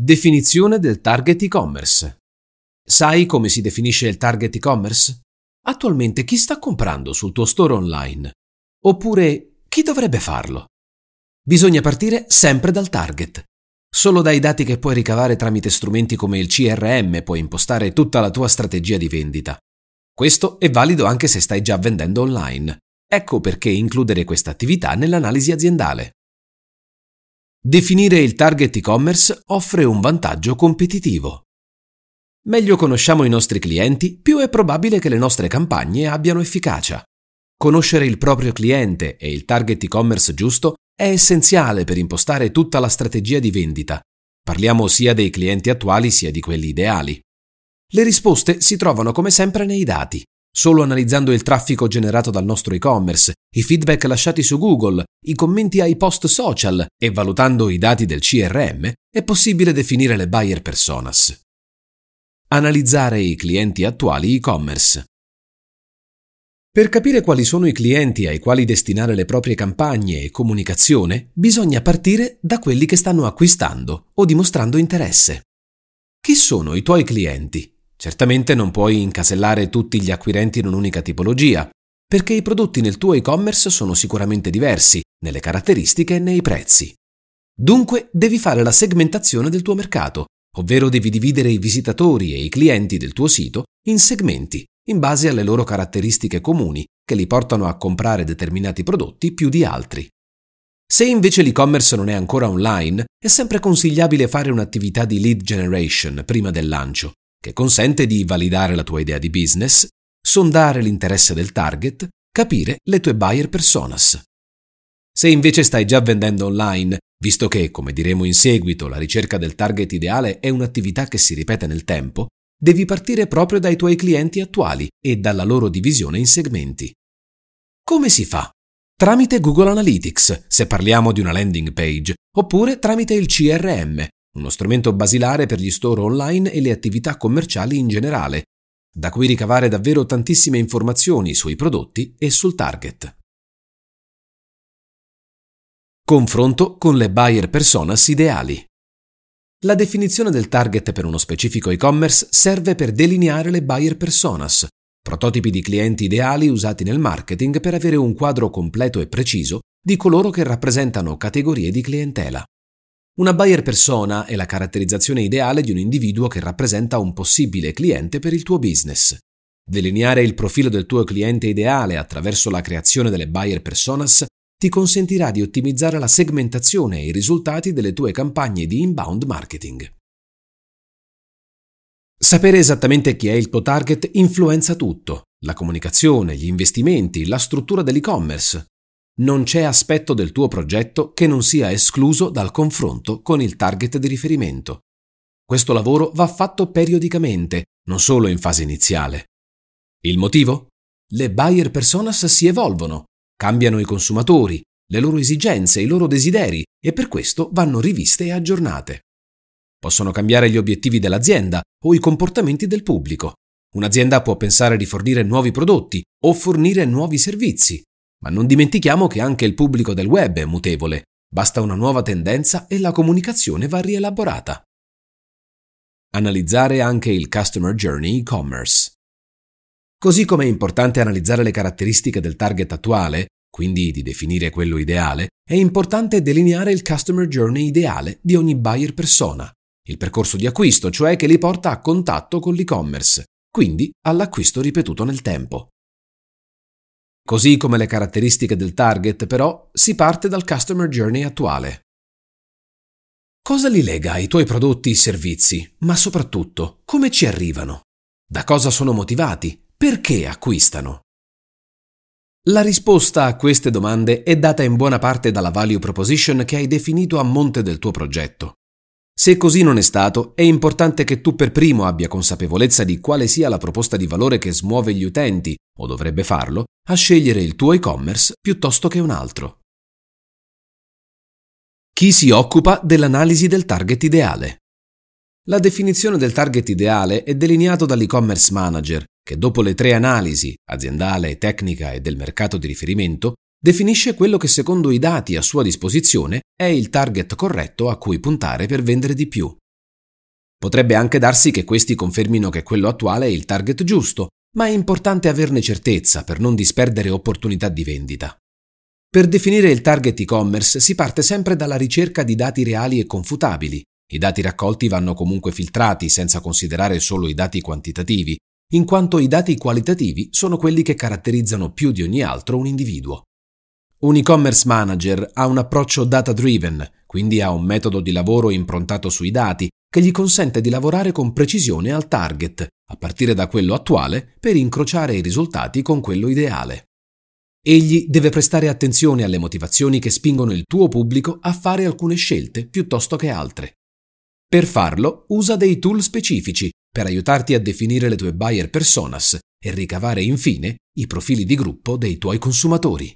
Definizione del target e-commerce. Sai come si definisce il target e-commerce? Attualmente chi sta comprando sul tuo store online? Oppure chi dovrebbe farlo? Bisogna partire sempre dal target. Solo dai dati che puoi ricavare tramite strumenti come il CRM puoi impostare tutta la tua strategia di vendita. Questo è valido anche se stai già vendendo online. Ecco perché includere questa attività nell'analisi aziendale. Definire il target e-commerce offre un vantaggio competitivo. Meglio conosciamo i nostri clienti, più è probabile che le nostre campagne abbiano efficacia. Conoscere il proprio cliente e il target e-commerce giusto è essenziale per impostare tutta la strategia di vendita. Parliamo sia dei clienti attuali sia di quelli ideali. Le risposte si trovano come sempre nei dati. Solo analizzando il traffico generato dal nostro e-commerce, i feedback lasciati su Google, i commenti ai post social e valutando i dati del CRM è possibile definire le buyer personas. Analizzare i clienti attuali e-commerce. Per capire quali sono i clienti ai quali destinare le proprie campagne e comunicazione, bisogna partire da quelli che stanno acquistando o dimostrando interesse. Chi sono i tuoi clienti? Certamente non puoi incasellare tutti gli acquirenti in un'unica tipologia, perché i prodotti nel tuo e-commerce sono sicuramente diversi nelle caratteristiche e nei prezzi. Dunque devi fare la segmentazione del tuo mercato, ovvero devi dividere i visitatori e i clienti del tuo sito in segmenti, in base alle loro caratteristiche comuni che li portano a comprare determinati prodotti più di altri. Se invece l'e-commerce non è ancora online, è sempre consigliabile fare un'attività di lead generation prima del lancio, che consente di validare la tua idea di business, sondare l'interesse del target, capire le tue buyer personas. Se invece stai già vendendo online, visto che, come diremo in seguito, la ricerca del target ideale è un'attività che si ripete nel tempo, devi partire proprio dai tuoi clienti attuali e dalla loro divisione in segmenti. Come si fa? Tramite Google Analytics, se parliamo di una landing page, oppure tramite il CRM, uno strumento basilare per gli store online e le attività commerciali in generale, da cui ricavare davvero tantissime informazioni sui prodotti e sul target. Confronto con le buyer personas ideali. La definizione del target per uno specifico e-commerce serve per delineare le buyer personas, prototipi di clienti ideali usati nel marketing per avere un quadro completo e preciso di coloro che rappresentano categorie di clientela. Una buyer persona è la caratterizzazione ideale di un individuo che rappresenta un possibile cliente per il tuo business. Delineare il profilo del tuo cliente ideale attraverso la creazione delle buyer personas ti consentirà di ottimizzare la segmentazione e i risultati delle tue campagne di inbound marketing. Sapere esattamente chi è il tuo target influenza tutto, la comunicazione, gli investimenti, la struttura dell'e-commerce, non c'è aspetto del tuo progetto che non sia escluso dal confronto con il target di riferimento. Questo lavoro va fatto periodicamente, non solo in fase iniziale. Il motivo? Le buyer personas si evolvono, cambiano i consumatori, le loro esigenze, i loro desideri e per questo vanno riviste e aggiornate. Possono cambiare gli obiettivi dell'azienda o i comportamenti del pubblico. Un'azienda può pensare di fornire nuovi prodotti o fornire nuovi servizi, ma non dimentichiamo che anche il pubblico del web è mutevole, basta una nuova tendenza e la comunicazione va rielaborata. Analizzare anche il Customer Journey e-commerce. Così come è importante analizzare le caratteristiche del target attuale, quindi di definire quello ideale, è importante delineare il Customer Journey ideale di ogni buyer persona, il percorso di acquisto, cioè che li porta a contatto con l'e-commerce, quindi all'acquisto ripetuto nel tempo. Così come le caratteristiche del target, però, si parte dal customer journey attuale. Cosa li lega ai tuoi prodotti e servizi, ma soprattutto come ci arrivano? Da cosa sono motivati? Perché acquistano? La risposta a queste domande è data in buona parte dalla value proposition che hai definito a monte del tuo progetto. Se così non è stato, è importante che tu per primo abbia consapevolezza di quale sia la proposta di valore che smuove gli utenti, o dovrebbe farlo, a scegliere il tuo e-commerce piuttosto che un altro. Chi si occupa dell'analisi del target ideale? La definizione del target ideale è delineato dall'e-commerce manager, che dopo le tre analisi, aziendale, tecnica e del mercato di riferimento, definisce quello che secondo i dati a sua disposizione è il target corretto a cui puntare per vendere di più. Potrebbe anche darsi che questi confermino che quello attuale è il target giusto, ma è importante averne certezza per non disperdere opportunità di vendita. Per definire il target e-commerce si parte sempre dalla ricerca di dati reali e confutabili. I dati raccolti vanno comunque filtrati senza considerare solo i dati quantitativi, in quanto i dati qualitativi sono quelli che caratterizzano più di ogni altro un individuo. Un e-commerce manager ha un approccio data-driven, quindi ha un metodo di lavoro improntato sui dati che gli consente di lavorare con precisione al target, a partire da quello attuale, per incrociare i risultati con quello ideale. Egli deve prestare attenzione alle motivazioni che spingono il tuo pubblico a fare alcune scelte piuttosto che altre. Per farlo, usa dei tool specifici per aiutarti a definire le tue buyer personas e ricavare infine i profili di gruppo dei tuoi consumatori.